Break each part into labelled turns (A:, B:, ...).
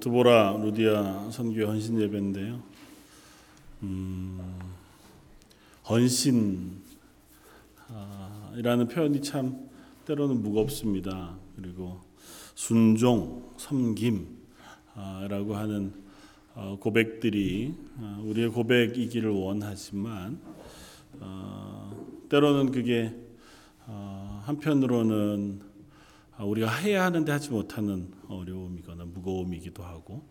A: 드보라 루디아 선교회 헌신 예배인데요. 음, 헌신이라는 표현이 참 때로는 무겁습니다. 그리고 순종, 섬김이라고 하는 어, 고백들이 어, 우리의 고백이기를 원하지만 어, 때로는 그게 어, 한편으로는 아, 우리가 해야 하는데 하지 못하는 어려움이거나 무거움이기도 하고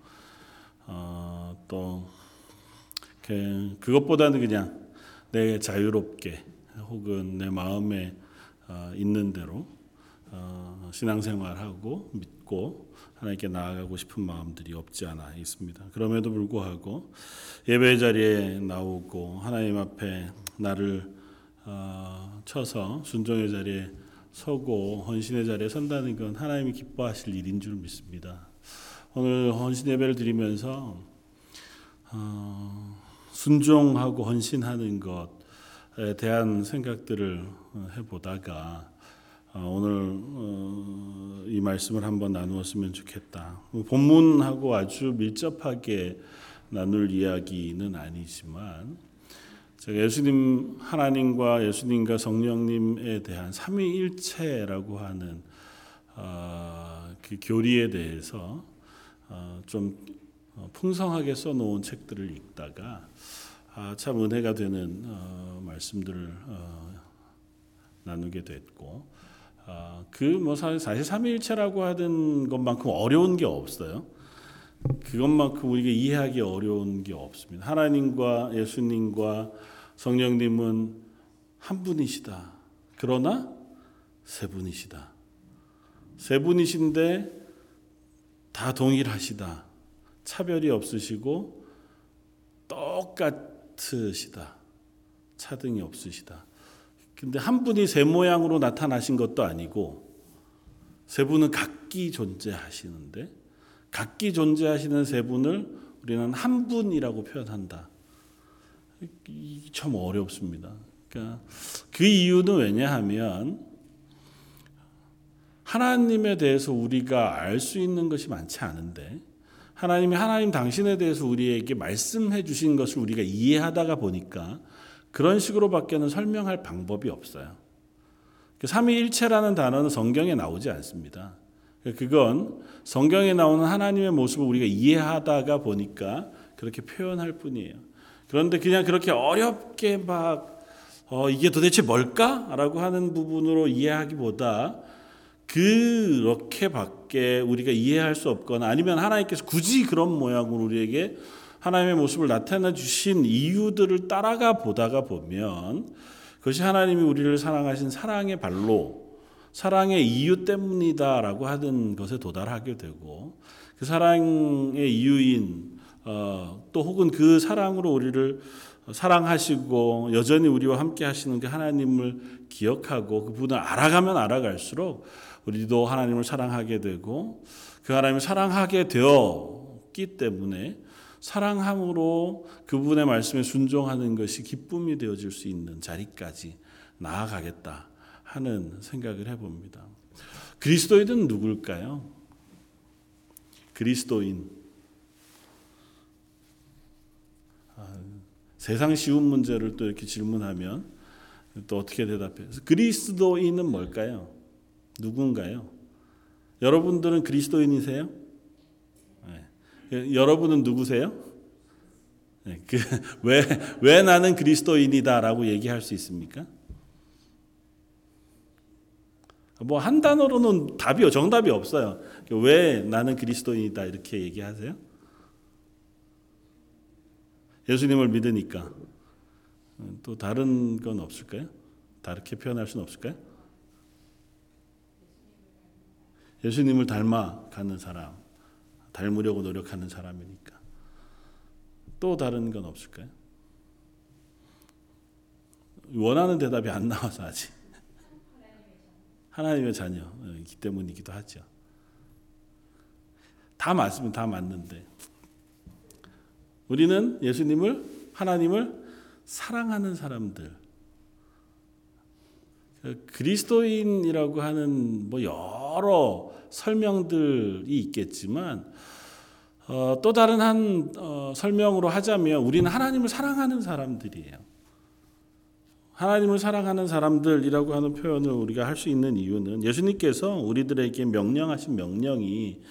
A: 어, 또 그, 그것보다는 그냥 내 자유롭게 혹은 내 마음에 어, 있는 대로 어, 신앙생활하고 믿고 하나님께 나아가고 싶은 마음들이 없지 않아 있습니다. 그럼에도 불구하고 예배 자리에 나오고 하나님 앞에 나를 어, 쳐서 순종의 자리에 서고 헌신의 자리에 선다는 건 하나님이 기뻐하실 일인 줄 믿습니다. 오늘 헌신 예배를 드리면서 어, 순종하고 헌신하는 것에 대한 생각들을 해보다가 어, 오늘 어, 이 말씀을 한번 나누었으면 좋겠다. 본문하고 아주 밀접하게 나눌 이야기는 아니지만 예수님 하나님과 예수님과 성령님에 대한 삼위일체라고 하는 어, 그 교리에 대해서 어, 좀 풍성하게 써놓은 책들을 읽다가 아, 참 은혜가 되는 어, 말씀들을 어, 나누게 됐고 아, 그뭐 사실 삼위일체라고 하는 것만큼 어려운 게 없어요. 그것만큼 우리가 이해하기 어려운 게 없습니다. 하나님과 예수님과 성령님은 한 분이시다. 그러나 세 분이시다. 세 분이신데 다 동일하시다. 차별이 없으시고 똑같으시다. 차등이 없으시다. 근데 한 분이 세 모양으로 나타나신 것도 아니고 세 분은 각기 존재하시는데 각기 존재하시는 세 분을 우리는 한 분이라고 표현한다. 참 어렵습니다. 그러니까 그 이유는 왜냐하면 하나님에 대해서 우리가 알 수 있는 것이 많지 않은데 하나님이 하나님 당신에 대해서 우리에게 말씀해 주신 것을 우리가 이해하다가 보니까 그런 식으로밖에는 설명할 방법이 없어요. 삼위일체라는 단어는 성경에 나오지 않습니다. 그건 성경에 나오는 하나님의 모습을 우리가 이해하다가 보니까 그렇게 표현할 뿐이에요. 그런데 그냥 그렇게 어렵게 막 어, 이게 도대체 뭘까라고 하는 부분으로 이해하기보다 그렇게밖에 우리가 이해할 수 없거나 아니면 하나님께서 굳이 그런 모양으로 우리에게 하나님의 모습을 나타내 주신 이유들을 따라가 보다가 보면 그것이 하나님이 우리를 사랑하신 사랑의 발로 사랑의 이유 때문이다라고 하는 것에 도달하게 되고 그 사랑의 이유인 어, 또 혹은 그 사랑으로 우리를 사랑하시고 여전히 우리와 함께 하시는 그 하나님을 기억하고 그분을 알아가면 알아갈수록 우리도 하나님을 사랑하게 되고 그 하나님을 사랑하게 되었기 때문에 사랑함으로 그분의 말씀에 순종하는 것이 기쁨이 되어질 수 있는 자리까지 나아가겠다 하는 생각을 해봅니다. 그리스도인은 누굴까요? 그리스도인. 세상 쉬운 문제를 또 이렇게 질문하면 또 어떻게 대답해요? 그리스도인은 뭘까요? 누군가요? 여러분들은 그리스도인이세요? 네. 여러분은 누구세요? 네. 그, 왜, 왜 나는 그리스도인이다라고 얘기할 수 있습니까? 뭐 한 단어로는 답이 정답이 없어요. 왜 나는 그리스도인이다 이렇게 얘기하세요? 예수님을 믿으니까 또 다른 건 없을까요? 다르게 표현할 수는 없을까요? 예수님을 닮아가는 사람, 닮으려고 노력하는 사람이니까. 또 다른 건 없을까요? 원하는 대답이 안 나와서 아직. 하나님의 자녀이기 때문이기도 하죠. 다 맞으면 다 맞는데 우리는 예수님을 하나님을 사랑하는 사람들. 그리스도인이라고 하는 뭐 여러 설명들이 있겠지만 어, 또 다른 한 어, 설명으로 하자면 우리는 하나님을 사랑하는 사람들이에요. 하나님을 사랑하는 사람들이라고 하는 표현을 우리가 할 수 있는 이유는 예수님께서 우리들에게 명령하신 명령이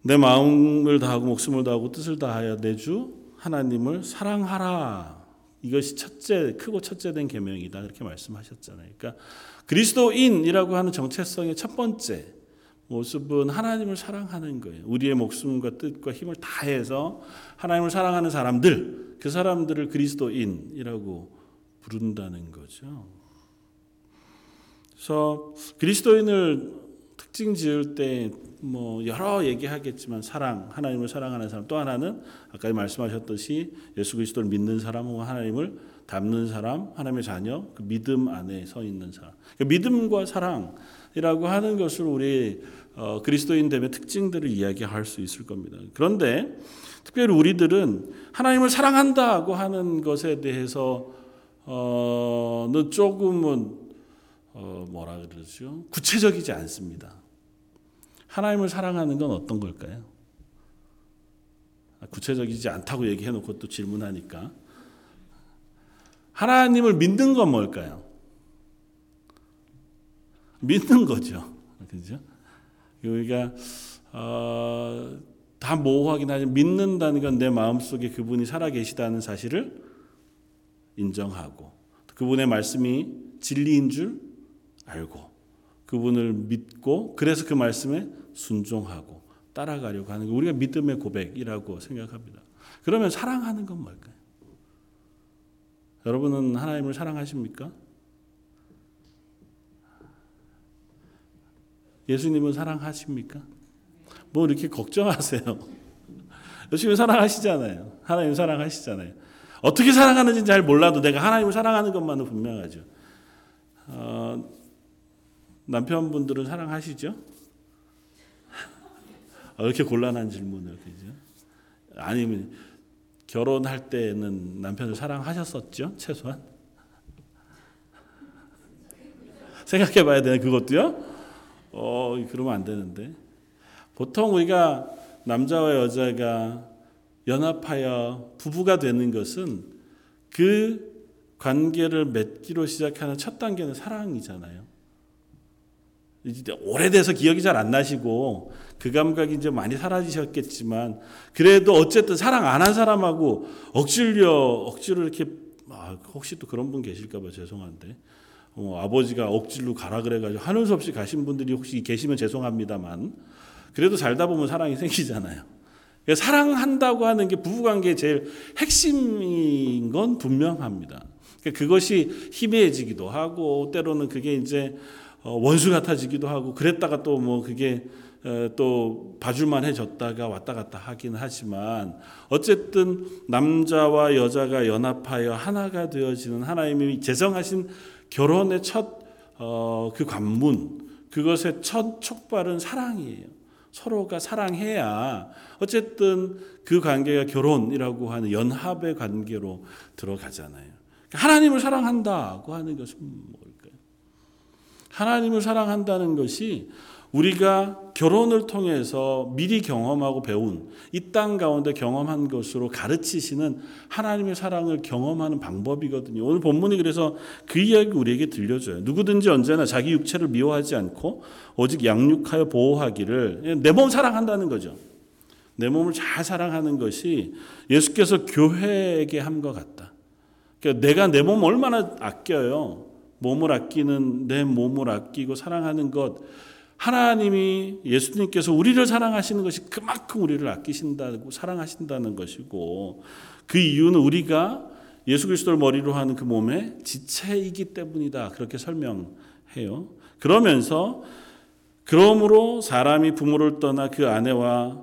A: 내 마음을 다하고 목숨을 다하고 뜻을 다하여 내 주 하나님을 사랑하라. 이것이 첫째 크고 첫째 된 계명이다. 그렇게 말씀하셨잖아요. 그러니까 그리스도인이라고 하는 정체성의 첫 번째 모습은 하나님을 사랑하는 거예요. 우리의 목숨과 뜻과 힘을 다해서 하나님을 사랑하는 사람들, 그 사람들을 그리스도인이라고 부른다는 거죠. 그래서 그리스도인을 특징 지을 때 뭐 여러 얘기하겠지만 사랑, 하나님을 사랑하는 사람 또 하나는 아까 말씀하셨듯이 예수 그리스도를 믿는 사람과 하나님을 닮는 사람, 하나님의 자녀, 그 믿음 안에 서 있는 사람. 그러니까 믿음과 사랑이라고 하는 것을 우리 어, 그리스도인 됨의 특징들을 이야기할 수 있을 겁니다. 그런데 특별히 우리들은 하나님을 사랑한다고 하는 것에 대해서 어는 조금은 어 뭐라 그러죠? 구체적이지 않습니다. 하나님을 사랑하는 건 어떤 걸까요? 아, 구체적이지 않다고 얘기해 놓고 또 질문하니까 하나님을 믿는 건 뭘까요? 믿는 거죠. 그죠? 우리가 어, 다 모호하긴 하지만 믿는다는 건 내 마음속에 그분이 살아 계시다는 사실을 인정하고 그분의 말씀이 진리인 줄 알고 그분을 믿고 그래서 그 말씀에 순종하고 따라가려고 하는 게 우리가 믿음의 고백이라고 생각합니다. 그러면 사랑하는 건 뭘까요? 여러분은 하나님을 사랑하십니까? 예수님은 사랑하십니까? 뭐 이렇게 걱정하세요. 열심히 사랑하시잖아요. 하나님 사랑하시잖아요. 어떻게 사랑하는지 잘 몰라도 내가 하나님을 사랑하는 것만은 분명하죠. 어, 남편분들은 사랑하시죠? 어, 이렇게 곤란한 질문을 그죠? 아니면 결혼할 때는 남편을 사랑하셨었죠? 최소한 생각해봐야 되는 그것도요. 어 그러면 안 되는데 보통 우리가 남자와 여자가 연합하여 부부가 되는 것은 그 관계를 맺기로 시작하는 첫 단계는 사랑이잖아요. 오래돼서 기억이 잘 안 나시고 그 감각이 이제 많이 사라지셨겠지만 그래도 어쨌든 사랑 안 한 사람하고 억지로 억지로 이렇게 아, 혹시 또 그런 분 계실까봐 죄송한데 어, 아버지가 억지로 가라 그래가지고 하는 수 없이 가신 분들이 혹시 계시면 죄송합니다만 그래도 살다 보면 사랑이 생기잖아요. 사랑한다고 하는 게 부부관계의 제일 핵심인 건 분명합니다. 그러니까 그것이 희미해지기도 하고 때로는 그게 이제 어, 원수 같아지기도 하고 그랬다가 또 뭐 그게 어, 또 봐줄만 해졌다가 왔다 갔다 하긴 하지만 어쨌든 남자와 여자가 연합하여 하나가 되어지는 하나님이 제정하신 결혼의 첫 그 관문 그것의 첫 촉발은 사랑이에요. 서로가 사랑해야 어쨌든 그 관계가 결혼이라고 하는 연합의 관계로 들어가잖아요. 하나님을 사랑한다고 하는 것은 뭘까요? 하나님을 사랑한다는 것이 우리가 결혼을 통해서 미리 경험하고 배운 이 땅 가운데 경험한 것으로 가르치시는 하나님의 사랑을 경험하는 방법이거든요. 오늘 본문이 그래서 그 이야기 우리에게 들려줘요. 누구든지 언제나 자기 육체를 미워하지 않고 오직 양육하여 보호하기를 내 몸 사랑한다는 거죠. 내 몸을 잘 사랑하는 것이 예수께서 교회에게 한것 같다. 그러니까 내가 내 몸 얼마나 아껴요. 몸을 아끼는 내 몸을 아끼고 사랑하는 것 하나님이 예수님께서 우리를 사랑하시는 것이 그만큼 우리를 아끼신다고 사랑하신다는 것이고 그 이유는 우리가 예수 그리스도를 머리로 하는 그 몸의 지체이기 때문이다. 그렇게 설명해요. 그러면서 그러므로 사람이 부모를 떠나 그 아내와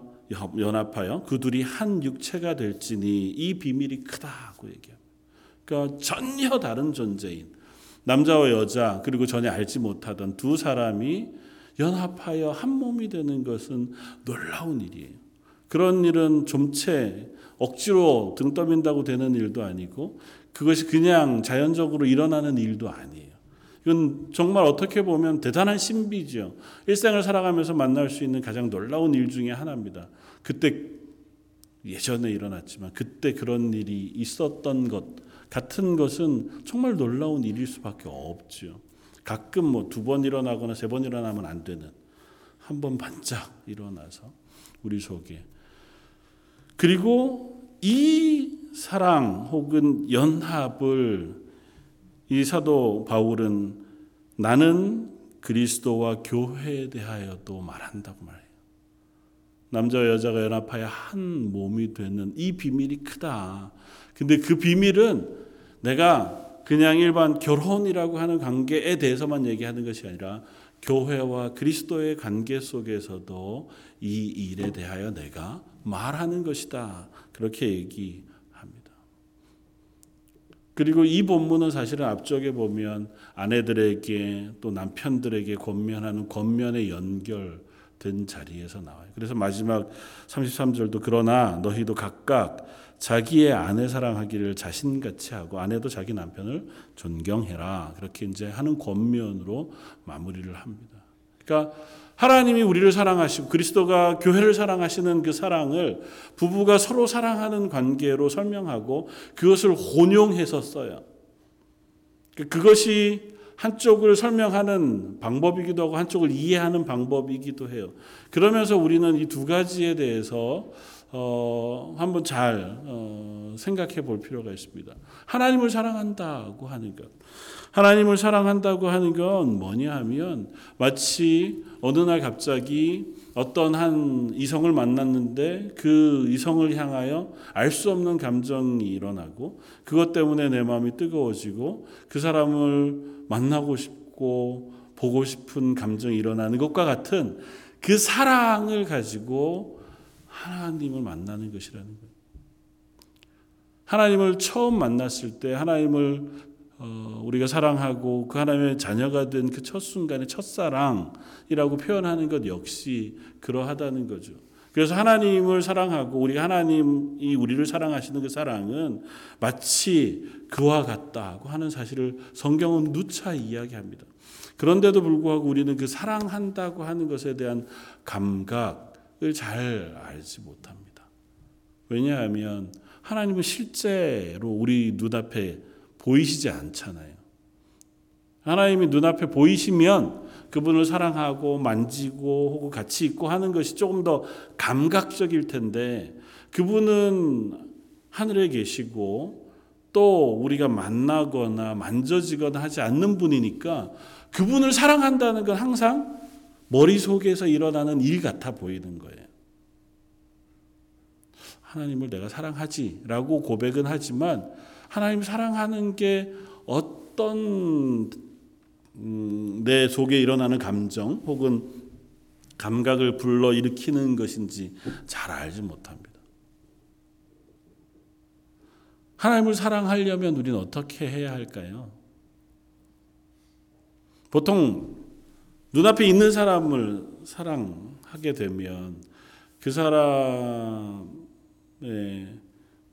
A: 연합하여 그 둘이 한 육체가 될지니 이 비밀이 크다고 얘기해요. 그러니까 전혀 다른 존재인 남자와 여자 그리고 전혀 알지 못하던 두 사람이 연합하여 한 몸이 되는 것은 놀라운 일이에요. 그런 일은 좀채 억지로 등 떠민다고 되는 일도 아니고 그것이 그냥 자연적으로 일어나는 일도 아니에요. 이건 정말 어떻게 보면 대단한 신비죠. 일생을 살아가면서 만날 수 있는 가장 놀라운 일 중에 하나입니다. 그때 예전에 일어났지만 그때 그런 일이 있었던 것 같은 것은 정말 놀라운 일일 수밖에 없죠. 가끔 뭐 두 번 일어나거나 세 번 일어나면 안 되는 한 번 반짝 일어나서 우리 속에 그리고 이 사랑 혹은 연합을 이 사도 바울은 나는 그리스도와 교회에 대하여도 말한다고 말해요. 남자와 여자가 연합하여 한 몸이 되는 이 비밀이 크다. 근데 그 비밀은 내가 그냥 일반 결혼이라고 하는 관계에 대해서만 얘기하는 것이 아니라 교회와 그리스도의 관계 속에서도 이 일에 대하여 내가 말하는 것이다. 그렇게 얘기합니다. 그리고 이 본문은 사실은 앞쪽에 보면 아내들에게 또 남편들에게 권면하는 권면의 연결된 자리에서 나와요. 그래서 마지막 33절도 그러나 너희도 각각 자기의 아내 사랑하기를 자신같이 하고 아내도 자기 남편을 존경해라. 그렇게 이제 하는 권면으로 마무리를 합니다. 그러니까 하나님이 우리를 사랑하시고 그리스도가 교회를 사랑하시는 그 사랑을 부부가 서로 사랑하는 관계로 설명하고 그것을 혼용해서 써요. 그것이 한쪽을 설명하는 방법이기도 하고 한쪽을 이해하는 방법이기도 해요. 그러면서 우리는 이 두 가지에 대해서 어, 한번 잘 어, 생각해 볼 필요가 있습니다. 하나님을 사랑한다고 하는 것. 하나님을 사랑한다고 하는 건 뭐냐 하면 마치 어느 날 갑자기 어떤 한 이성을 만났는데 그 이성을 향하여 알 수 없는 감정이 일어나고 그것 때문에 내 마음이 뜨거워지고 그 사람을 만나고 싶고 보고 싶은 감정이 일어나는 것과 같은 그 사랑을 가지고 하나님을 만나는 것이라는 거예요. 하나님을 처음 만났을 때 하나님을 어, 우리가 사랑하고 그 하나님의 자녀가 된 그 첫 순간의 첫사랑이라고 표현하는 것 역시 그러하다는 거죠. 그래서 하나님을 사랑하고 우리 하나님이 우리를 사랑하시는 그 사랑은 마치 그와 같다고 하는 사실을 성경은 누차 이야기합니다. 그런데도 불구하고 우리는 그 사랑한다고 하는 것에 대한 감각을 잘 알지 못합니다. 왜냐하면 하나님은 실제로 우리 눈앞에 보이시지 않잖아요. 하나님이 눈앞에 보이시면 그분을 사랑하고 만지고 혹은 같이 있고 하는 것이 조금 더 감각적일 텐데 그분은 하늘에 계시고 또 우리가 만나거나 만져지거나 하지 않는 분이니까 그분을 사랑한다는 건 항상 머릿속에서 일어나는 일 같아 보이는 거예요. 하나님을 내가 사랑하지 라고 고백은 하지만 하나님 사랑하는 게 어떤 음, 내 속에 일어나는 감정 혹은 감각을 불러 일으키는 것인지 잘 알지 못합니다. 하나님을 사랑하려면 우리는 어떻게 해야 할까요? 보통 눈앞에 있는 사람을 사랑하게 되면 그 사람의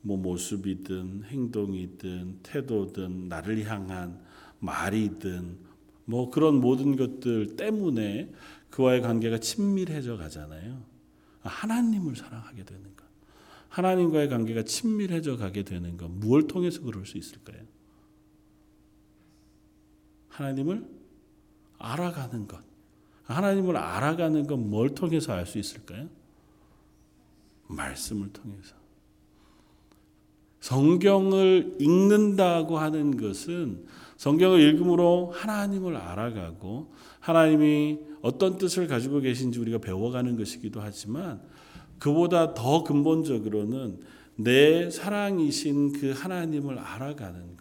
A: 뭐 모습이든 행동이든 태도든 나를 향한 말이든 뭐 그런 모든 것들 때문에 그와의 관계가 친밀해져 가잖아요. 하나님을 사랑하게 되는 것. 하나님과의 관계가 친밀해져 가게 되는 것. 무엇을 통해서 그럴 수 있을까요? 하나님을 알아가는 것. 하나님을 알아가는 것뭘 통해서 알 수 있을까요? 말씀을 통해서. 성경을 읽는다고 하는 것은 성경을 읽음으로 하나님을 알아가고 하나님이 어떤 뜻을 가지고 계신지 우리가 배워가는 것이기도 하지만 그보다 더 근본적으로는 내 사랑이신 그 하나님을 알아가는.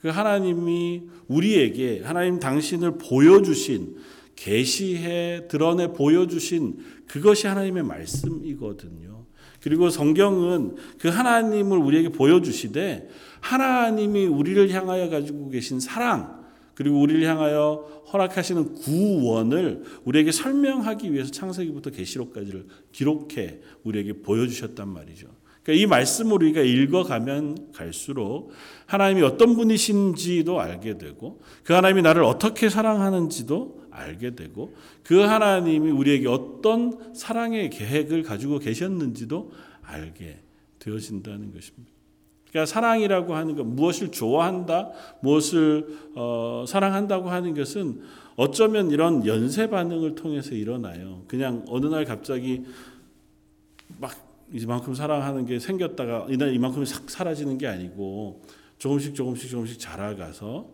A: 그 하나님이 우리에게 하나님 당신을 보여주신 계시해 드러내 보여주신 그것이 하나님의 말씀이거든요. 그리고 성경은 그 하나님을 우리에게 보여주시되 하나님이 우리를 향하여 가지고 계신 사랑 그리고 우리를 향하여 허락하시는 구원을 우리에게 설명하기 위해서 창세기부터 계시록까지를 기록해 우리에게 보여주셨단 말이죠. 그러니까 이 말씀을 우리가 읽어가면 갈수록 하나님이 어떤 분이신지도 알게 되고 그 하나님이 나를 어떻게 사랑하는지도 알게 되고 그 하나님이 우리에게 어떤 사랑의 계획을 가지고 계셨는지도 알게 되어진다는 것입니다. 그러니까 사랑이라고 하는 것, 무엇을 좋아한다, 무엇을 어, 사랑한다고 하는 것은 어쩌면 이런 연쇄 반응을 통해서 일어나요. 그냥 어느 날 갑자기 막 이만큼 사랑하는 게 생겼다가 이만큼 싹 사라지는 게 아니고 조금씩 조금씩 조금씩 자라가서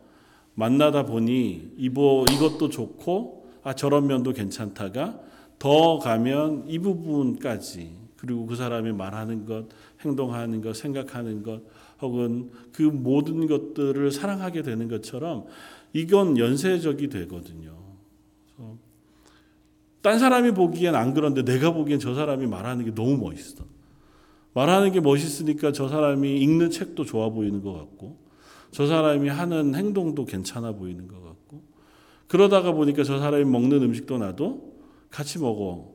A: 만나다 보니 이보 이것도 좋고 아 저런 면도 괜찮다가 더 가면 이 부분까지 그리고 그 사람이 말하는 것, 행동하는 것, 생각하는 것 혹은 그 모든 것들을 사랑하게 되는 것처럼 이건 연쇄적이 되거든요. 딴 사람이 보기엔 안 그런데 내가 보기엔 저 사람이 말하는 게 너무 멋있어. 말하는 게 멋있으니까 저 사람이 읽는 책도 좋아 보이는 것 같고 저 사람이 하는 행동도 괜찮아 보이는 것 같고 그러다가 보니까 저 사람이 먹는 음식도 나도 같이 먹어.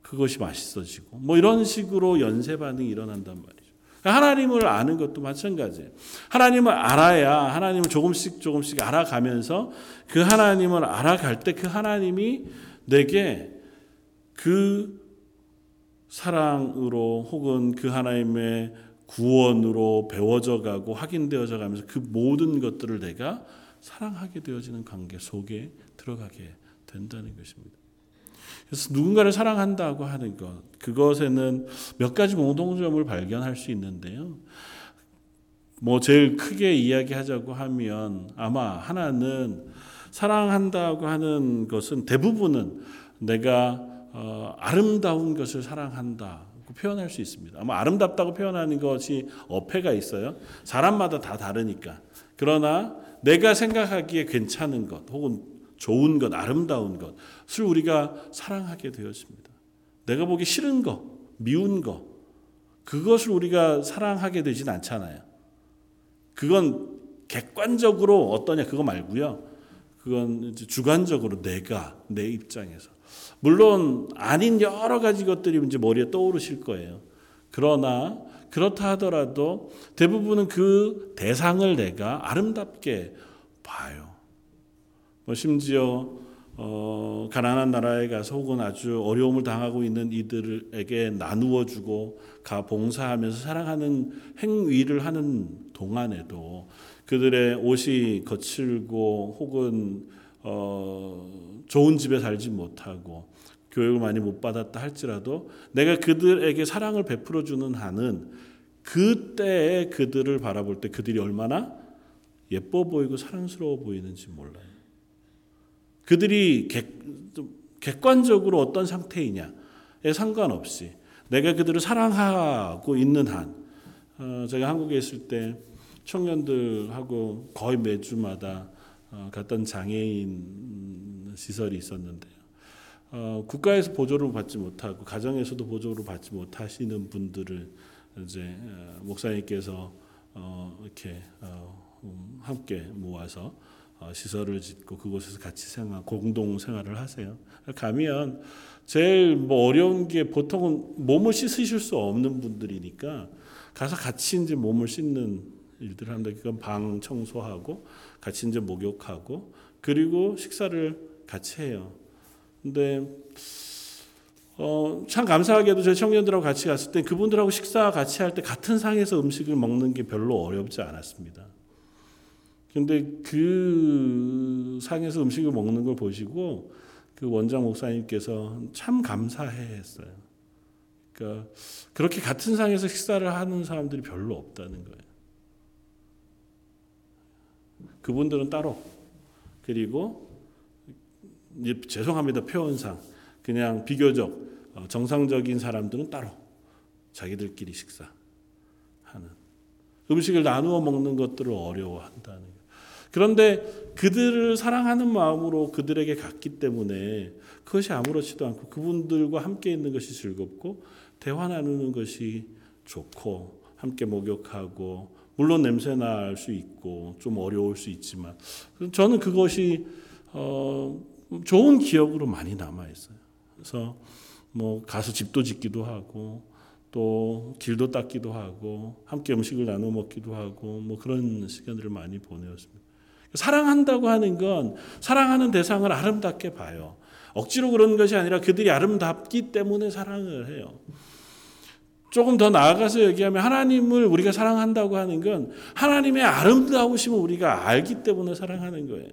A: 그것이 맛있어지고 뭐 이런 식으로 연쇄 반응이 일어난단 말이죠. 하나님을 아는 것도 마찬가지예요. 하나님을 알아야 하나님을 조금씩 조금씩 알아가면서 그 하나님을 알아갈 때 그 하나님이 내게 그 사랑으로 혹은 그 하나님의 구원으로 배워져 가고 확인되어져 가면서 그 모든 것들을 내가 사랑하게 되어지는 관계 속에 들어가게 된다는 것입니다. 그래서 누군가를 사랑한다고 하는 것, 그것에는 몇 가지 공통점을 발견할 수 있는데요. 뭐 제일 크게 이야기하자고 하면 아마 하나는 사랑한다고 하는 것은 대부분은 내가 어, 아름다운 것을 사랑한다고 표현할 수 있습니다. 아마 아름답다고 표현하는 것이 어폐가 있어요. 사람마다 다 다르니까. 그러나 내가 생각하기에 괜찮은 것 혹은 좋은 것, 아름다운 것을 우리가 사랑하게 되었습니다. 내가 보기 싫은 것, 미운 것, 그것을 우리가 사랑하게 되진 않잖아요. 그건 객관적으로 어떠냐 그거 말고요. 그건 주관적으로 내가 내 입장에서 물론 아닌 여러 가지 것들이 이제 머리에 떠오르실 거예요. 그러나 그렇다 하더라도 대부분은 그 대상을 내가 아름답게 봐요. 뭐 심지어 어, 가난한 나라에 가서 혹은 아주 어려움을 당하고 있는 이들에게 나누어 주고 가 봉사하면서 사랑하는 행위를 하는 동안에도 그들의 옷이 거칠고 혹은 어, 좋은 집에 살지 못하고 교육을 많이 못 받았다 할지라도 내가 그들에게 사랑을 베풀어 주는 한은 그때에 그들을 바라볼 때 그들이 얼마나 예뻐 보이고 사랑스러워 보이는지 몰라요. 그들이 객, 객관적으로 어떤 상태이냐에 상관없이 내가 그들을 사랑하고 있는 한, 어, 제가 한국에 있을 때 청년들하고 거의 매주마다 어, 갔던 장애인 시설이 있었는데요. 어, 국가에서 보조를 받지 못하고 가정에서도 보조를 받지 못하시는 분들을 이제 어, 목사님께서 어, 이렇게 어, 음, 함께 모아서 어, 시설을 짓고 그곳에서 같이 생활, 공동 생활을 하세요. 가면 제일 뭐 어려운 게 보통은 몸을 씻으실 수 없는 분들이니까 가서 같이 이제 몸을 씻는 일들을 합니다. 그건 방 청소하고 같이 이제 목욕하고 그리고 식사를 같이 해요. 근데 어, 참 감사하게도 저희 청년들하고 같이 갔을 때 그분들하고 식사 같이 할 때 같은 상에서 음식을 먹는 게 별로 어렵지 않았습니다. 근데 그 상에서 음식을 먹는 걸 보시고 그 원장 목사님께서 참 감사해 했어요. 그러니까 그렇게 같은 상에서 식사를 하는 사람들이 별로 없다는 거예요. 그분들은 따로. 그리고 죄송합니다 표현상. 그냥 비교적 어, 정상적인 사람들은 따로 자기들끼리 식사하는. 음식을 나누어 먹는 것들을 어려워한다는 거예요. 그런데 그들을 사랑하는 마음으로 그들에게 갔기 때문에 그것이 아무렇지도 않고 그분들과 함께 있는 것이 즐겁고 대화 나누는 것이 좋고 함께 목욕하고 물론 냄새 날 수 있고 좀 어려울 수 있지만 저는 그것이 어 좋은 기억으로 많이 남아 있어요. 그래서 뭐 가서 집도 짓기도 하고 또 길도 닦기도 하고 함께 음식을 나눠 먹기도 하고 뭐 그런 시간들을 많이 보내었습니다. 사랑한다고 하는 건 사랑하는 대상을 아름답게 봐요. 억지로 그런 것이 아니라 그들이 아름답기 때문에 사랑을 해요. 조금 더 나아가서 얘기하면 하나님을 우리가 사랑한다고 하는 건 하나님의 아름다우심을 우리가 알기 때문에 사랑하는 거예요.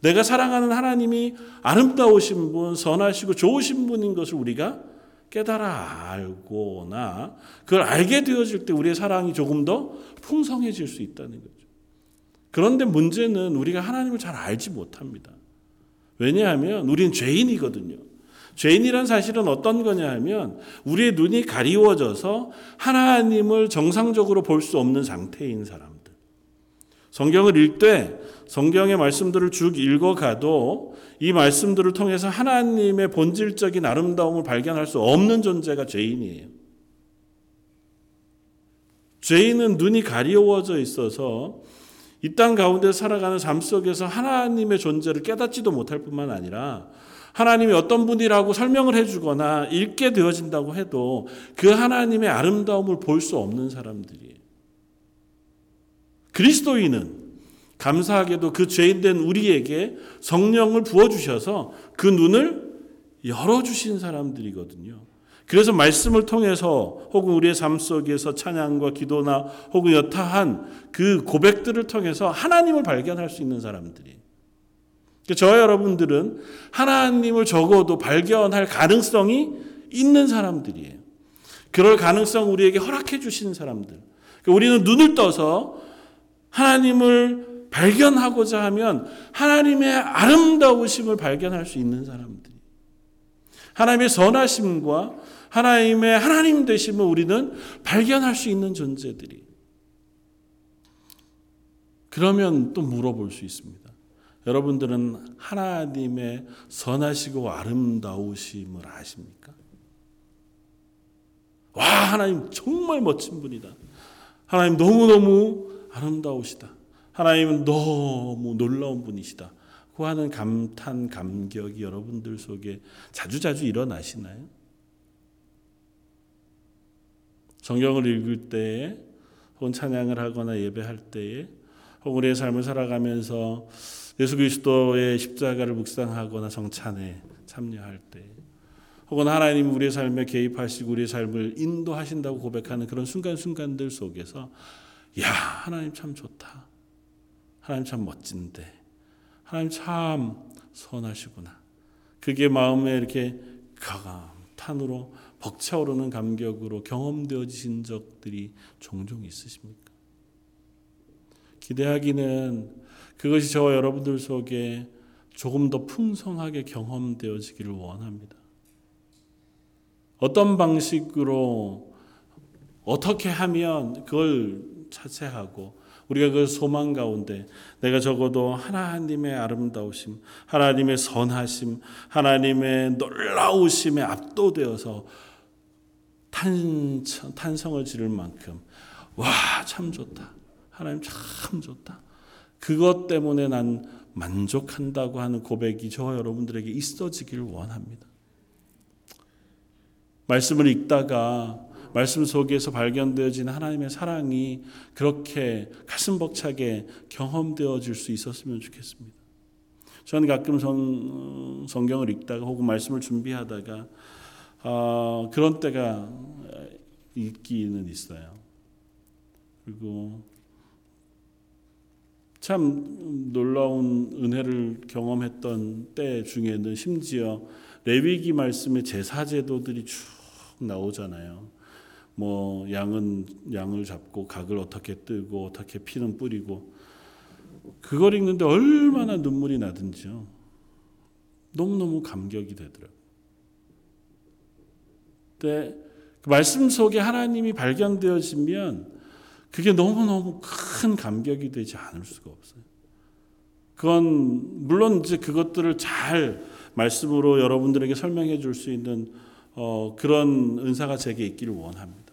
A: 내가 사랑하는 하나님이 아름다우신 분, 선하시고 좋으신 분인 것을 우리가 깨달아 알고나 그걸 알게 되어질 때 우리의 사랑이 조금 더 풍성해질 수 있다는 거죠. 그런데 문제는 우리가 하나님을 잘 알지 못합니다. 왜냐하면 우리는 죄인이거든요. 죄인이란 사실은 어떤 거냐 하면 우리의 눈이 가리워져서 하나님을 정상적으로 볼 수 없는 상태인 사람들. 성경을 읽되 성경의 말씀들을 쭉 읽어가도 이 말씀들을 통해서 하나님의 본질적인 아름다움을 발견할 수 없는 존재가 죄인이에요. 죄인은 눈이 가리워져 있어서 이 땅 가운데 살아가는 삶 속에서 하나님의 존재를 깨닫지도 못할 뿐만 아니라 하나님이 어떤 분이라고 설명을 해주거나 읽게 되어진다고 해도 그 하나님의 아름다움을 볼 수 없는 사람들이에요. 그리스도인은 감사하게도 그 죄인된 우리에게 성령을 부어주셔서 그 눈을 열어주신 사람들이거든요. 그래서 말씀을 통해서 혹은 우리의 삶 속에서 찬양과 기도나 혹은 여타한 그 고백들을 통해서 하나님을 발견할 수 있는 사람들이. 저 여러분들은 하나님을 적어도 발견할 가능성이 있는 사람들이에요. 그럴 가능성 우리에게 허락해 주신 사람들. 우리는 눈을 떠서 하나님을 발견하고자 하면 하나님의 아름다우심을 발견할 수 있는 사람들. 하나님의 선하심과 하나님의 하나님 되심을 우리는 발견할 수 있는 존재들이. 그러면 또 물어볼 수 있습니다. 여러분들은 하나님의 선하시고 아름다우심을 아십니까? 와, 하나님 정말 멋진 분이다. 하나님 너무너무 아름다우시다. 하나님은 너무 놀라운 분이시다. 그 하는 감탄, 감격이 여러분들 속에 자주자주 일어나시나요? 성경을 읽을 때에 혹은 찬양을 하거나 예배할 때에 혹은 우리의 삶을 살아가면서 예수 그리스도의 십자가를 묵상하거나 성찬에 참여할 때 혹은 하나님 우리의 삶에 개입하시고 우리의 삶을 인도하신다고 고백하는 그런 순간순간들 속에서 야 하나님 참 좋다. 하나님 참 멋진데. 하나님 참 선하시구나. 그게 마음에 이렇게 감탄으로 벅차오르는 감격으로 경험되어지신 적들이 종종 있으십니까? 기대하기는 그것이 저와 여러분들 속에 조금 더 풍성하게 경험되어지기를 원합니다. 어떤 방식으로 어떻게 하면 그걸 자체하고 우리가 그 소망 가운데 내가 적어도 하나님의 아름다우심, 하나님의 선하심, 하나님의 놀라우심에 압도되어서 탄, 탄성을 지를 만큼 와 참 좋다. 하나님 참 좋다. 그것 때문에 난 만족한다고 하는 고백이 저와 여러분들에게 있어지길 원합니다. 말씀을 읽다가 말씀 속에서 발견되어진 하나님의 사랑이 그렇게 가슴 벅차게 경험되어질 수 있었으면 좋겠습니다. 저는 가끔 성, 성경을 읽다가 혹은 말씀을 준비하다가 어, 그런 때가 있기는 있어요. 그리고 참 놀라운 은혜를 경험했던 때 중에는 심지어 레위기 말씀의 제사 제도들이 쭉 나오잖아요. 뭐 양은 양을 잡고 각을 어떻게 뜨고 어떻게 피는 뿌리고 그걸 읽는데 얼마나 눈물이 나든지요. 너무너무 감격이 되더라고요. 근데 그 말씀 속에 하나님이 발견되어지면 그게 너무너무 큰 감격이 되지 않을 수가 없어요. 그건 물론 이제 그것들을 잘 말씀으로 여러분들에게 설명해 줄 수 있는 어, 그런 은사가 제게 있기를 원합니다.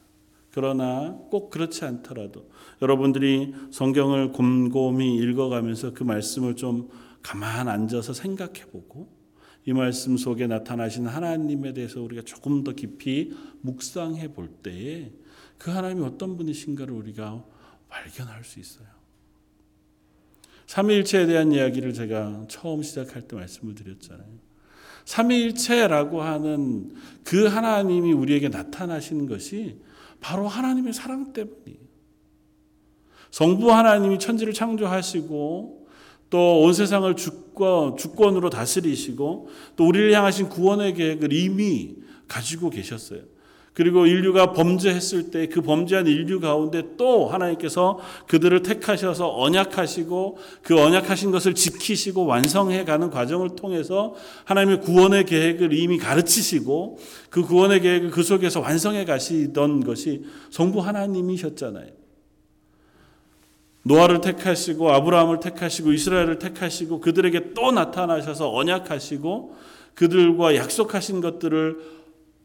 A: 그러나 꼭 그렇지 않더라도 여러분들이 성경을 곰곰이 읽어가면서 그 말씀을 좀 가만 앉아서 생각해 보고 이 말씀 속에 나타나신 하나님에 대해서 우리가 조금 더 깊이 묵상해 볼 때에 그 하나님이 어떤 분이신가를 우리가 발견할 수 있어요. 삼위일체에 대한 이야기를 제가 처음 시작할 때 말씀을 드렸잖아요. 삼위일체라고 하는 그 하나님이 우리에게 나타나시는 것이 바로 하나님의 사랑 때문이에요. 성부 하나님이 천지를 창조하시고 또 온 세상을 주권, 주권으로 다스리시고 또 우리를 향하신 구원의 계획을 이미 가지고 계셨어요. 그리고 인류가 범죄했을 때 그 범죄한 인류 가운데 또 하나님께서 그들을 택하셔서 언약하시고 그 언약하신 것을 지키시고 완성해 가는 과정을 통해서 하나님의 구원의 계획을 이미 가르치시고 그 구원의 계획을 그 속에서 완성해 가시던 것이 성부 하나님이셨잖아요. 노아를 택하시고 아브라함을 택하시고 이스라엘을 택하시고 그들에게 또 나타나셔서 언약하시고 그들과 약속하신 것들을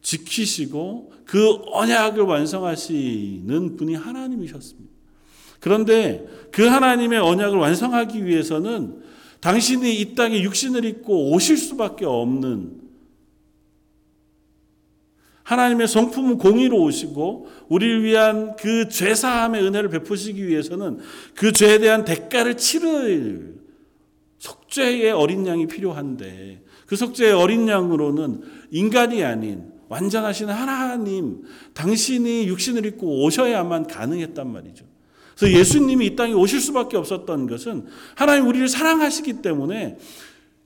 A: 지키시고 그 언약을 완성하시는 분이 하나님이셨습니다. 그런데 그 하나님의 언약을 완성하기 위해서는 당신이 이 땅에 육신을 입고 오실 수밖에 없는 하나님의 성품은 공의로 오시고 우리를 위한 그 죄사함의 은혜를 베푸시기 위해서는 그 죄에 대한 대가를 치를 속죄의 어린 양이 필요한데 그 속죄의 어린 양으로는 인간이 아닌 완전하신 하나님 당신이 육신을 입고 오셔야만 가능했단 말이죠. 그래서 예수님이 이 땅에 오실 수밖에 없었던 것은 하나님 우리를 사랑하시기 때문에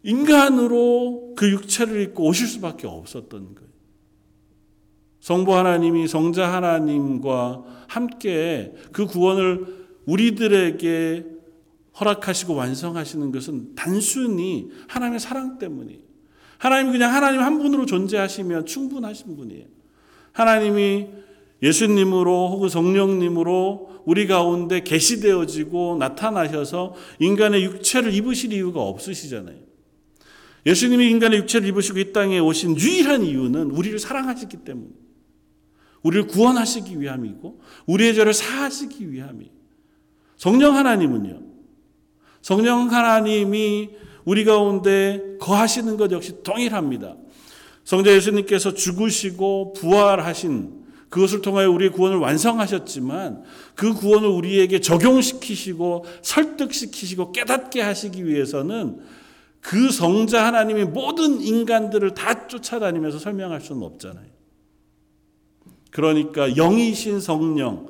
A: 인간으로 그 육체를 입고 오실 수밖에 없었던 거예요. 성부 하나님이 성자 하나님과 함께 그 구원을 우리들에게 허락하시고 완성하시는 것은 단순히 하나님의 사랑 때문이에요. 하나님이 그냥 하나님 한 분으로 존재하시면 충분하신 분이에요. 하나님이 예수님으로 혹은 성령님으로 우리 가운데 계시되어지고 나타나셔서 인간의 육체를 입으실 이유가 없으시잖아요. 예수님이 인간의 육체를 입으시고 이 땅에 오신 유일한 이유는 우리를 사랑하시기 때문에 우리를 구원하시기 위함이고 우리의 죄를 사하시기 위함이 성령 하나님은요. 성령 하나님이 우리 가운데 거하시는 것 역시 동일합니다. 성자 예수님께서 죽으시고 부활하신 그것을 통하여 우리의 구원을 완성하셨지만 그 구원을 우리에게 적용시키시고 설득시키시고 깨닫게 하시기 위해서는 그 성자 하나님이 모든 인간들을 다 쫓아다니면서 설명할 수는 없잖아요. 그러니까 영이신 성령,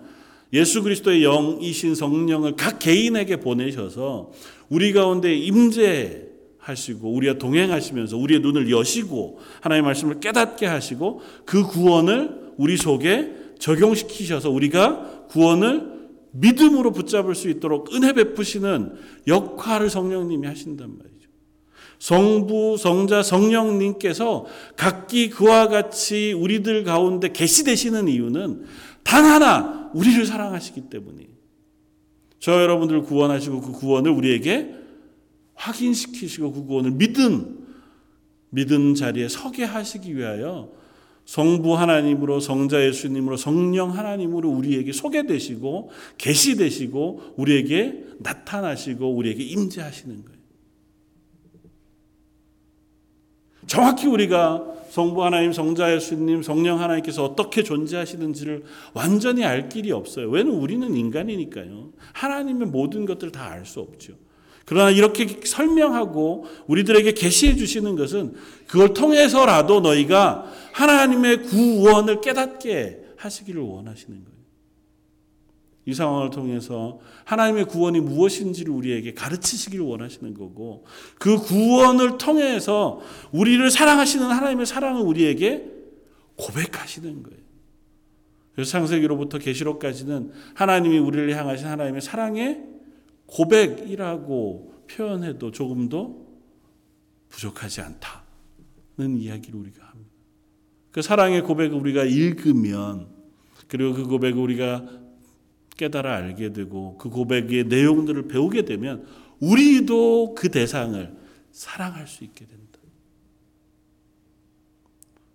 A: 예수 그리스도의 영이신 성령을 각 개인에게 보내셔서 우리 가운데 임재 하시고 우리와 동행하시면서 우리의 눈을 여시고 하나님의 말씀을 깨닫게 하시고 그 구원을 우리 속에 적용시키셔서 우리가 구원을 믿음으로 붙잡을 수 있도록 은혜 베푸시는 역할을 성령님이 하신단 말이죠. 성부, 성자, 성령님께서 각기 그와 같이 우리들 가운데 계시되시는 이유는 단 하나 우리를 사랑하시기 때문이에요. 저 여러분들 구원하시고 그 구원을 우리에게 확인시키시고 그 구원을 믿음, 믿음 자리에 서게 하시기 위하여 성부 하나님으로 성자 예수님으로 성령 하나님으로 우리에게 소개되시고 계시되시고 우리에게 나타나시고 우리에게 임재하시는 거예요. 정확히 우리가 성부 하나님, 성자 예수님, 성령 하나님께서 어떻게 존재하시는지를 완전히 알 길이 없어요. 왜냐면 우리는 인간이니까요. 하나님의 모든 것들을 다 알 수 없죠. 그러나 이렇게 설명하고 우리들에게 계시해 주시는 것은 그걸 통해서라도 너희가 하나님의 구원을 깨닫게 하시기를 원하시는 거예요. 이 상황을 통해서 하나님의 구원이 무엇인지를 우리에게 가르치시기를 원하시는 거고 그 구원을 통해서 우리를 사랑하시는 하나님의 사랑을 우리에게 고백하시는 거예요. 그래서 창세기로부터 계시록까지는 하나님이 우리를 향하신 하나님의 사랑의 고백이라고 표현해도 조금도 부족하지 않다는 이야기를 우리가 합니다. 그 사랑의 고백을 우리가 읽으면 그리고 그 고백을 우리가 깨달아 알게 되고 그 고백의 내용들을 배우게 되면 우리도 그 대상을 사랑할 수 있게 된다.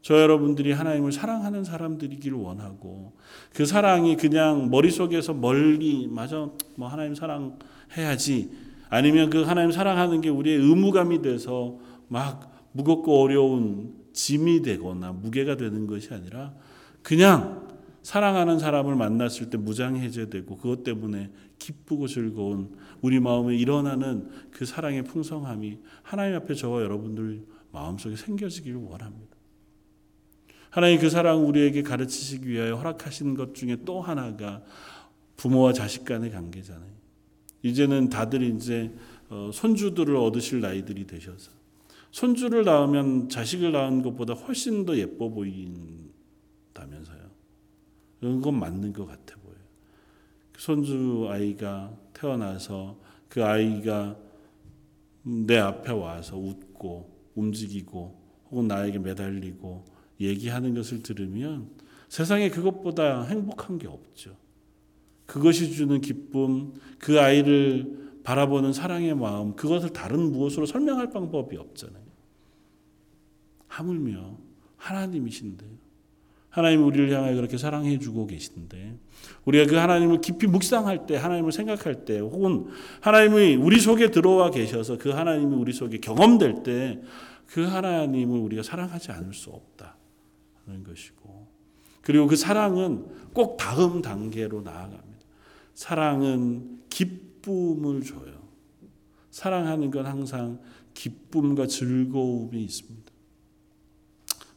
A: 저 여러분들이 하나님을 사랑하는 사람들이기를 원하고 그 사랑이 그냥 머릿속에서 멀리 맞아 뭐 하나님 사랑해야지 아니면 그 하나님 사랑하는 게 우리의 의무감이 돼서 막 무겁고 어려운 짐이 되거나 무게가 되는 것이 아니라 그냥 사랑하는 사람을 만났을 때 무장해제되고 그것 때문에 기쁘고 즐거운 우리 마음에 일어나는 그 사랑의 풍성함이 하나님 앞에 저와 여러분들 마음속에 생겨지기를 원합니다. 하나님 그 사랑 우리에게 가르치시기 위하여 허락하신 것 중에 또 하나가 부모와 자식 간의 관계잖아요. 이제는 다들 이제 어, 손주들을 얻으실 나이들이 되셔서 손주를 낳으면 자식을 낳은 것보다 훨씬 더 예뻐 보인다면서요. 그건 맞는 것 같아 보여요. 손주 아이가 태어나서 그 아이가 내 앞에 와서 웃고 움직이고 혹은 나에게 매달리고 얘기하는 것을 들으면 세상에 그것보다 행복한 게 없죠. 그것이 주는 기쁨, 그 아이를 바라보는 사랑의 마음, 그것을 다른 무엇으로 설명할 방법이 없잖아요. 하물며 하나님이신데 하나님 우리를 향하여 그렇게 사랑해 주고 계신데 우리가 그 하나님을 깊이 묵상할 때 하나님을 생각할 때 혹은 하나님이 우리 속에 들어와 계셔서 그 하나님이 우리 속에 경험될 때 그 하나님을 우리가 사랑하지 않을 수 없다는 것이고 그리고 그 사랑은 꼭 다음 단계로 나아갑니다. 사랑은 기쁨을 줘요. 사랑하는 건 항상 기쁨과 즐거움이 있습니다.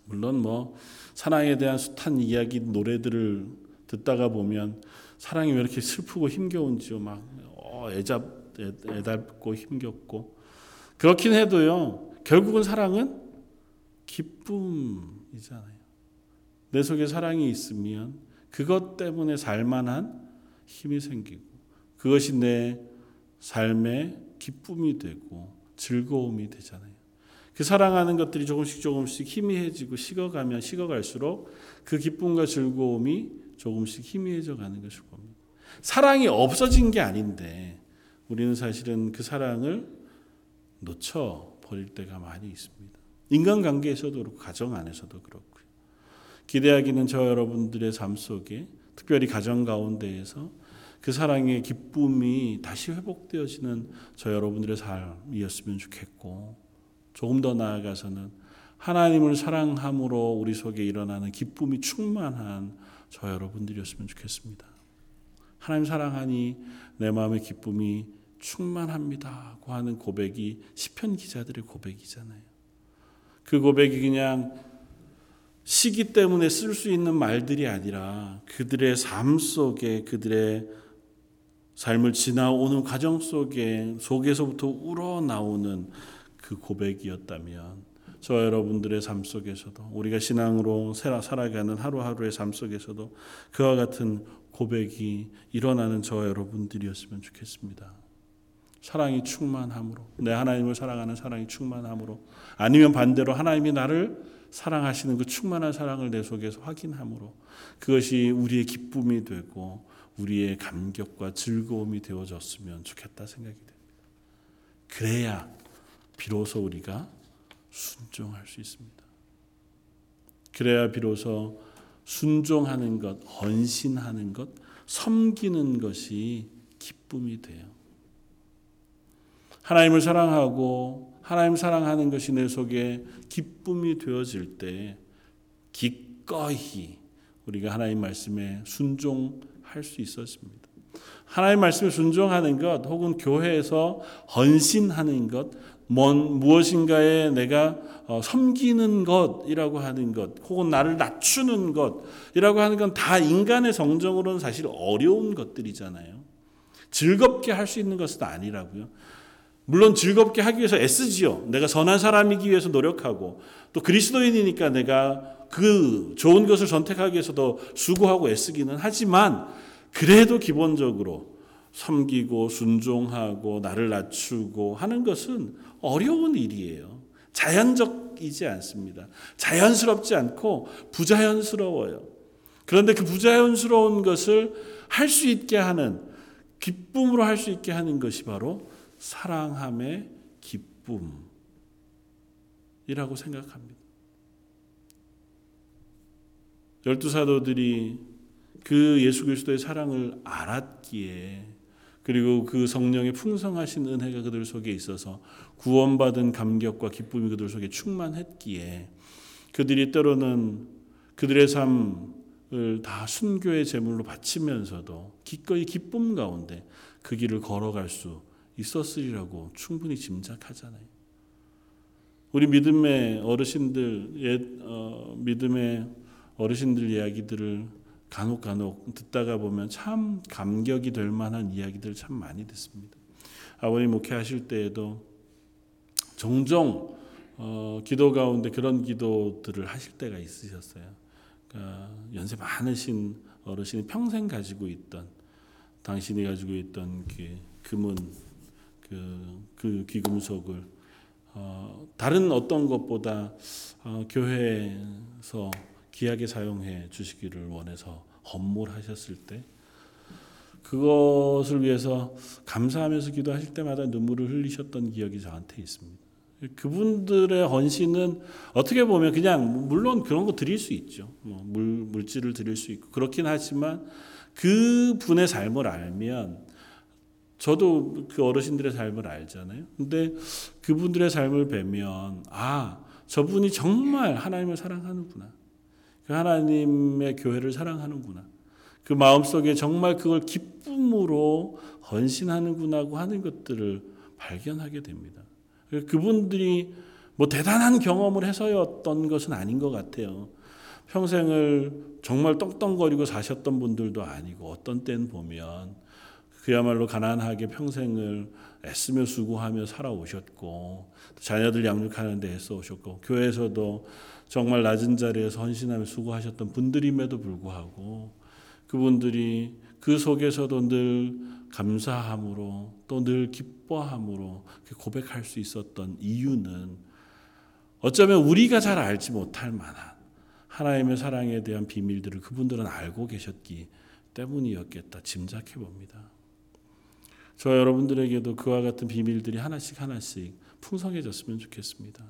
A: 물론 뭐 사랑에 대한 숱한 이야기 노래들을 듣다가 보면 사랑이 왜 이렇게 슬프고 힘겨운지요. 막 어, 애잡 애달고 힘겹고. 그렇긴 해도요 결국은 사랑은 기쁨이잖아요. 내 속에 사랑이 있으면 그것 때문에 살만한 힘이 생기고 그것이 내 삶의 기쁨이 되고 즐거움이 되잖아요 그 사랑하는 것들이 조금씩 조금씩 희미해지고 식어가면 식어갈수록 그 기쁨과 즐거움이 조금씩 희미해져 가는 것일 겁니다. 사랑이 없어진 게 아닌데 우리는 사실은 그 사랑을 놓쳐 버릴 때가 많이 있습니다. 인간관계에서도 그렇고 가정 안에서도 그렇고요. 기대하기는 저 여러분들의 삶 속에 특별히 가정 가운데에서 그 사랑의 기쁨이 다시 회복되어지는 저 여러분들의 삶이었으면 좋겠고 조금 더 나아가서는 하나님을 사랑함으로 우리 속에 일어나는 기쁨이 충만한 저 여러분들이었으면 좋겠습니다. 하나님 사랑하니 내 마음의 기쁨이 충만합니다고 하는 고백이 시편 기자들의 고백이잖아요. 그 고백이 그냥 시기 때문에 쓸 수 있는 말들이 아니라 그들의 삶 속에 그들의 삶을 지나오는 과정 속에 속에서부터 우러나오는 그 고백이었다면 저 여러분들의 삶 속에서도 우리가 신앙으로 살아가는 하루하루의 삶 속에서도 그와 같은 고백이 일어나는 저 여러분들이었으면 좋겠습니다. 사랑이 충만함으로 내 하나님을 사랑하는 사랑이 충만함으로 아니면 반대로 하나님이 나를 사랑하시는 그 충만한 사랑을 내 속에서 확인함으로 그것이 우리의 기쁨이 되고 우리의 감격과 즐거움이 되어졌으면 좋겠다 생각이 됩니다. 그래야 비로소 우리가 순종할 수 있습니다. 그래야 비로소 순종하는 것, 헌신하는 것, 섬기는 것이 기쁨이 돼요. 하나님을 사랑하고 하나님 사랑하는 것이 내 속에 기쁨이 되어질 때 기꺼이 우리가 하나님 말씀에 순종할 수 있었습니다. 하나님 말씀에 순종하는 것 혹은 교회에서 헌신하는 것 뭔 무엇인가에 내가 어, 섬기는 것이라고 하는 것, 혹은 나를 낮추는 것이라고 하는 건 다 인간의 정정으로는 사실 어려운 것들이잖아요. 즐겁게 할 수 있는 것은 아니라고요. 물론 즐겁게 하기 위해서 애쓰지요. 내가 선한 사람이기 위해서 노력하고 또 그리스도인이니까 내가 그 좋은 것을 선택하기 위해서도 수고하고 애쓰기는 하지만 그래도 기본적으로 섬기고 순종하고 나를 낮추고 하는 것은 어려운 일이에요. 자연적이지 않습니다. 자연스럽지 않고 부자연스러워요. 그런데 그 부자연스러운 것을 할 수 있게 하는 기쁨으로 할 수 있게 하는 것이 바로 사랑함의 기쁨이라고 생각합니다. 열두 사도들이 그 예수 그리스도의 사랑을 알았기에 그리고 그 성령의 풍성하신 은혜가 그들 속에 있어서 구원받은 감격과 기쁨이 그들 속에 충만했기에 그들이 때로는 그들의 삶을 다 순교의 제물로 바치면서도 기꺼이 기쁨 가운데 그 길을 걸어갈 수 있었으리라고 충분히 짐작하잖아요. 우리 믿음의 어르신들 옛 어, 믿음의 어르신들 이야기들을 간혹 간혹 듣다가 보면 참 감격이 될 만한 이야기들 참 많이 듣습니다. 아버님 목회하실 때에도 종종 어, 기도 가운데 그런 기도들을 하실 때가 있으셨어요. 그러니까 연세 많으신 어르신이 평생 가지고 있던 당신이 가지고 있던 그 금은 그, 그 귀금속을 어, 다른 어떤 것보다 어, 교회에서 귀하게 사용해 주시기를 원해서 헌물하셨을 때 그것을 위해서 감사하면서 기도하실 때마다 눈물을 흘리셨던 기억이 저한테 있습니다. 그분들의 헌신은 어떻게 보면 그냥 물론 그런 거 드릴 수 있죠. 뭐 물, 물질을 드릴 수 있고 그렇긴 하지만 그 분의 삶을 알면 저도 그 어르신들의 삶을 알잖아요. 근데 그분들의 삶을 뵈면 아 저분이 정말 하나님을 사랑하는구나. 그 하나님의 교회를 사랑하는구나. 그 마음속에 정말 그걸 기쁨으로 헌신하는구나 하는 것들을 발견하게 됩니다. 그분들이 뭐 대단한 경험을 해서였던 것은 아닌 것 같아요. 평생을 정말 떵떵거리고 사셨던 분들도 아니고 어떤 때는 보면 그야말로 가난하게 평생을 애쓰며 수고하며 살아오셨고 자녀들 양육하는 데 애써 오셨고 교회에서도 정말 낮은 자리에서 헌신하며 수고하셨던 분들임에도 불구하고 그분들이 그 속에서도 늘 감사함으로 또 늘 기뻐함으로 고백할 수 있었던 이유는 어쩌면 우리가 잘 알지 못할 만한 하나님의 사랑에 대한 비밀들을 그분들은 알고 계셨기 때문이었겠다 짐작해 봅니다. 저 여러분들에게도 그와 같은 비밀들이 하나씩 하나씩 풍성해졌으면 좋겠습니다.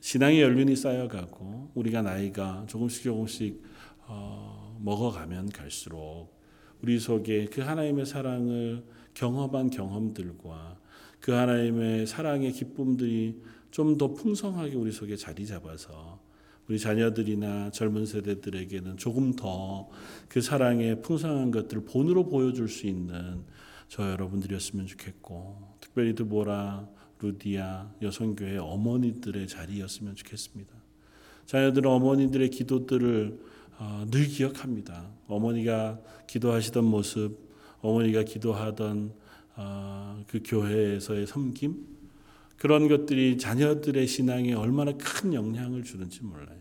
A: 신앙의 연륜이 쌓여가고 우리가 나이가 조금씩 조금씩 어, 먹어가면 갈수록 우리 속에 그 하나님의 사랑을 경험한 경험들과 그 하나님의 사랑의 기쁨들이 좀 더 풍성하게 우리 속에 자리 잡아서 우리 자녀들이나 젊은 세대들에게는 조금 더 그 사랑의 풍성한 것들을 본으로 보여줄 수 있는 저 여러분들이었으면 좋겠고 특별히 드보라 루디아 여성교회 어머니들의 자리였으면 좋겠습니다. 자녀들은 어머니들의 기도들을 어, 늘 기억합니다. 어머니가 기도하시던 모습, 어머니가 기도하던 어, 그 교회에서의 섬김, 그런 것들이 자녀들의 신앙에 얼마나 큰 영향을 주는지 몰라요.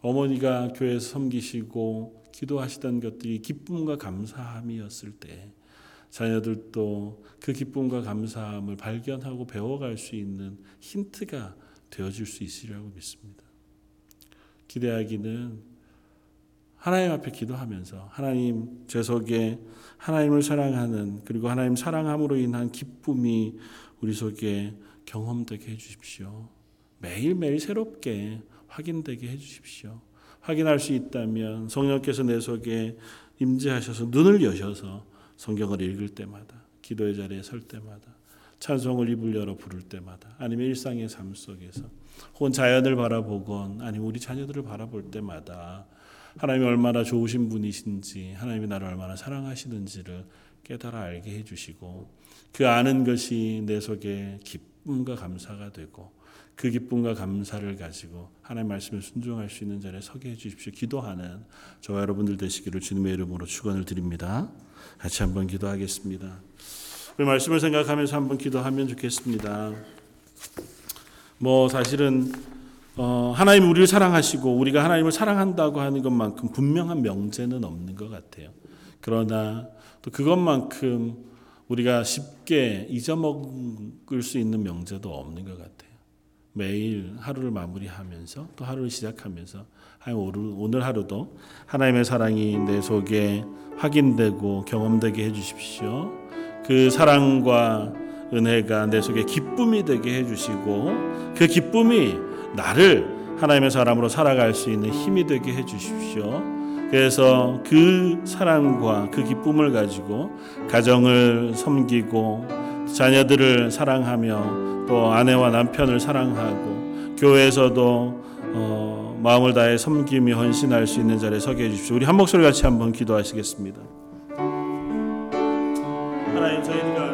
A: 어머니가 교회에서 섬기시고 기도하시던 것들이 기쁨과 감사함이었을 때 자녀들도 그 기쁨과 감사함을 발견하고 배워갈 수 있는 힌트가 되어줄 수 있으리라고 믿습니다. 기대하기는 하나님 앞에 기도하면서 하나님 제 속에 하나님을 사랑하는 그리고 하나님 사랑함으로 인한 기쁨이 우리 속에 경험되게 해주십시오. 매일매일 새롭게 확인되게 해주십시오. 확인할 수 있다면 성령께서 내 속에 임재하셔서 눈을 여셔서 성경을 읽을 때마다 기도의 자리에 설 때마다 찬송을 입을 열어 부를 때마다 아니면 일상의 삶 속에서 혹은 자연을 바라보건 아니면 우리 자녀들을 바라볼 때마다 하나님이 얼마나 좋으신 분이신지 하나님이 나를 얼마나 사랑하시는지를 깨달아 알게 해주시고 그 아는 것이 내 속에 기쁨과 감사가 되고 그 기쁨과 감사를 가지고 하나님 말씀에 순종할 수 있는 자리에 서게 해주십시오. 기도하는 저와 여러분들 되시기를 주님의 이름으로 축원을 드립니다. 같이 한번 기도하겠습니다. 우리 말씀을 생각하면서 한번 기도하면 좋겠습니다. 뭐 사실은 어, 하나님 우리를 사랑하시고 우리가 하나님을 사랑한다고 하는 것만큼 분명한 명제는 없는 것 같아요. 그러나 또 그것만큼 우리가 쉽게 잊어먹을 수 있는 명제도 없는 것 같아요. 매일 하루를 마무리하면서 또 하루를 시작하면서 오늘 하루도 하나님의 사랑이 내 속에 확인되고 경험되게 해주십시오. 그 사랑과 은혜가 내 속에 기쁨이 되게 해주시고 그 기쁨이 나를 하나님의 사람으로 살아갈 수 있는 힘이 되게 해 주십시오. 그래서 그 사랑과 그 기쁨을 가지고 가정을 섬기고 자녀들을 사랑하며 또 아내와 남편을 사랑하고 교회에서도 어, 마음을 다해 섬김이 헌신할 수 있는 자리에 서게 해주십시오. 우리 한 목소리 같이 한번 기도하시겠습니다. 하나님 저희가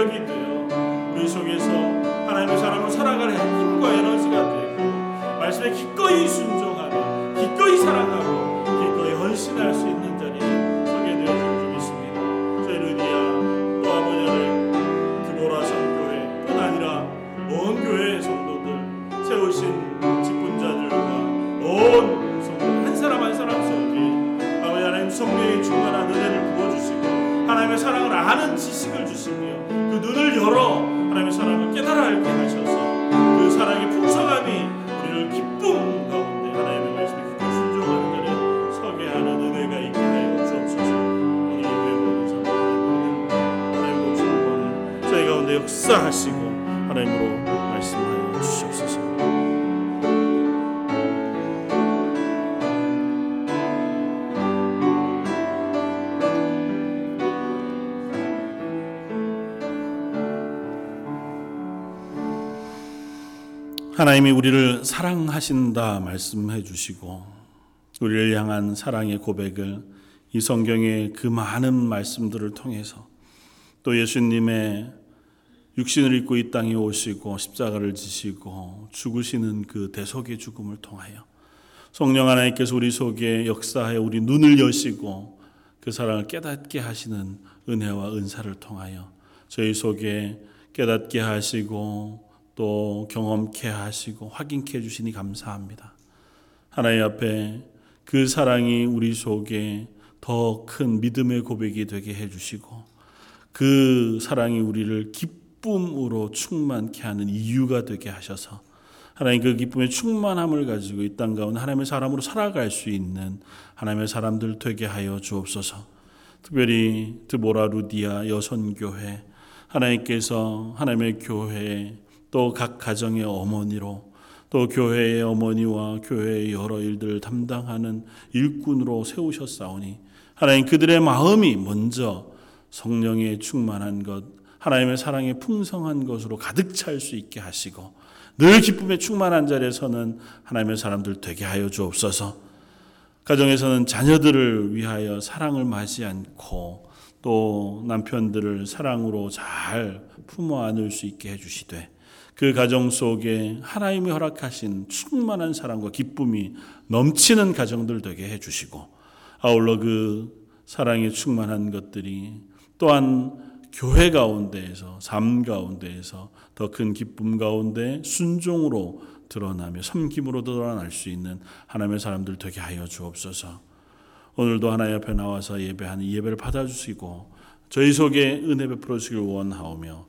A: 감격이 되어 우리 속에서 하나님의 사랑을 살아가는 힘과 에너지가 되고 말씀에 기꺼이 순종하며 기꺼이 사랑하고 기꺼이 헌신할 수 있는 자리에 서게 되어 줄 믿습니다. 저희 루디아 또 아버지를 드보라 성교회 뿐 아니라 온 교회 성도들 세우신 직분자들과 온 성도들 한 사람 한 사람 속에 아버지 하나님 성령의 충만한 은혜를 부어주시고 하나님의 사랑을 아는 지식을 주시며 그 눈을 열어 하나님의 사랑을 깨달아 알게 하셔서 그 사랑의 풍성함이 우리를 기쁨 가운데 하나님의 말씀에 기꺼이 순종하는 자리에 서게 하는 은혜가 있게 하여 주옵소서. 오늘 예배 모든 사람 하나님 목숨 저희 가운데 역사하시고 하나님으로 하나님이 우리를 사랑하신다 말씀해 주시고 우리를 향한 사랑의 고백을 이 성경의 그 많은 말씀들을 통해서 또 예수님의 육신을 입고 이 땅에 오시고 십자가를 지시고 죽으시는 그 대속의 죽음을 통하여 성령 하나님께서 우리 속에 역사하여 우리 눈을 여시고 그 사랑을 깨닫게 하시는 은혜와 은사를 통하여 저희 속에 깨닫게 하시고 또 경험케 하시고 확인케 해주시니 감사합니다. 하나님 앞에 그 사랑이 우리 속에 더 큰 믿음의 고백이 되게 해주시고 그 사랑이 우리를 기쁨으로 충만케 하는 이유가 되게 하셔서 하나님 그 기쁨의 충만함을 가지고 이 땅 가운데 하나님의 사람으로 살아갈 수 있는 하나님의 사람들 되게 하여 주옵소서. 특별히 드보라 루디아 여선교회 하나님께서 하나님의 교회에 또 각 가정의 어머니로 또 교회의 어머니와 교회의 여러 일들을 담당하는 일꾼으로 세우셨사오니 하나님 그들의 마음이 먼저 성령의 충만한 것 하나님의 사랑의 풍성한 것으로 가득 찰 수 있게 하시고 늘 기쁨에 충만한 자리에서는 하나님의 사람들 되게 하여 주옵소서. 가정에서는 자녀들을 위하여 사랑을 마지 않고 또 남편들을 사랑으로 잘 품어 안을 수 있게 해주시되 그 가정 속에 하나님이 허락하신 충만한 사랑과 기쁨이 넘치는 가정들 되게 해주시고 아울러 그 사랑에 충만한 것들이 또한 교회 가운데에서 삶 가운데에서 더 큰 기쁨 가운데 순종으로 드러나며 섬김으로 드러날 수 있는 하나님의 사람들 되게 하여 주옵소서. 오늘도 하나님 앞에 나와서 예배하는 예배를 받아주시고 저희 속에 은혜 베풀어 주시길 원하오며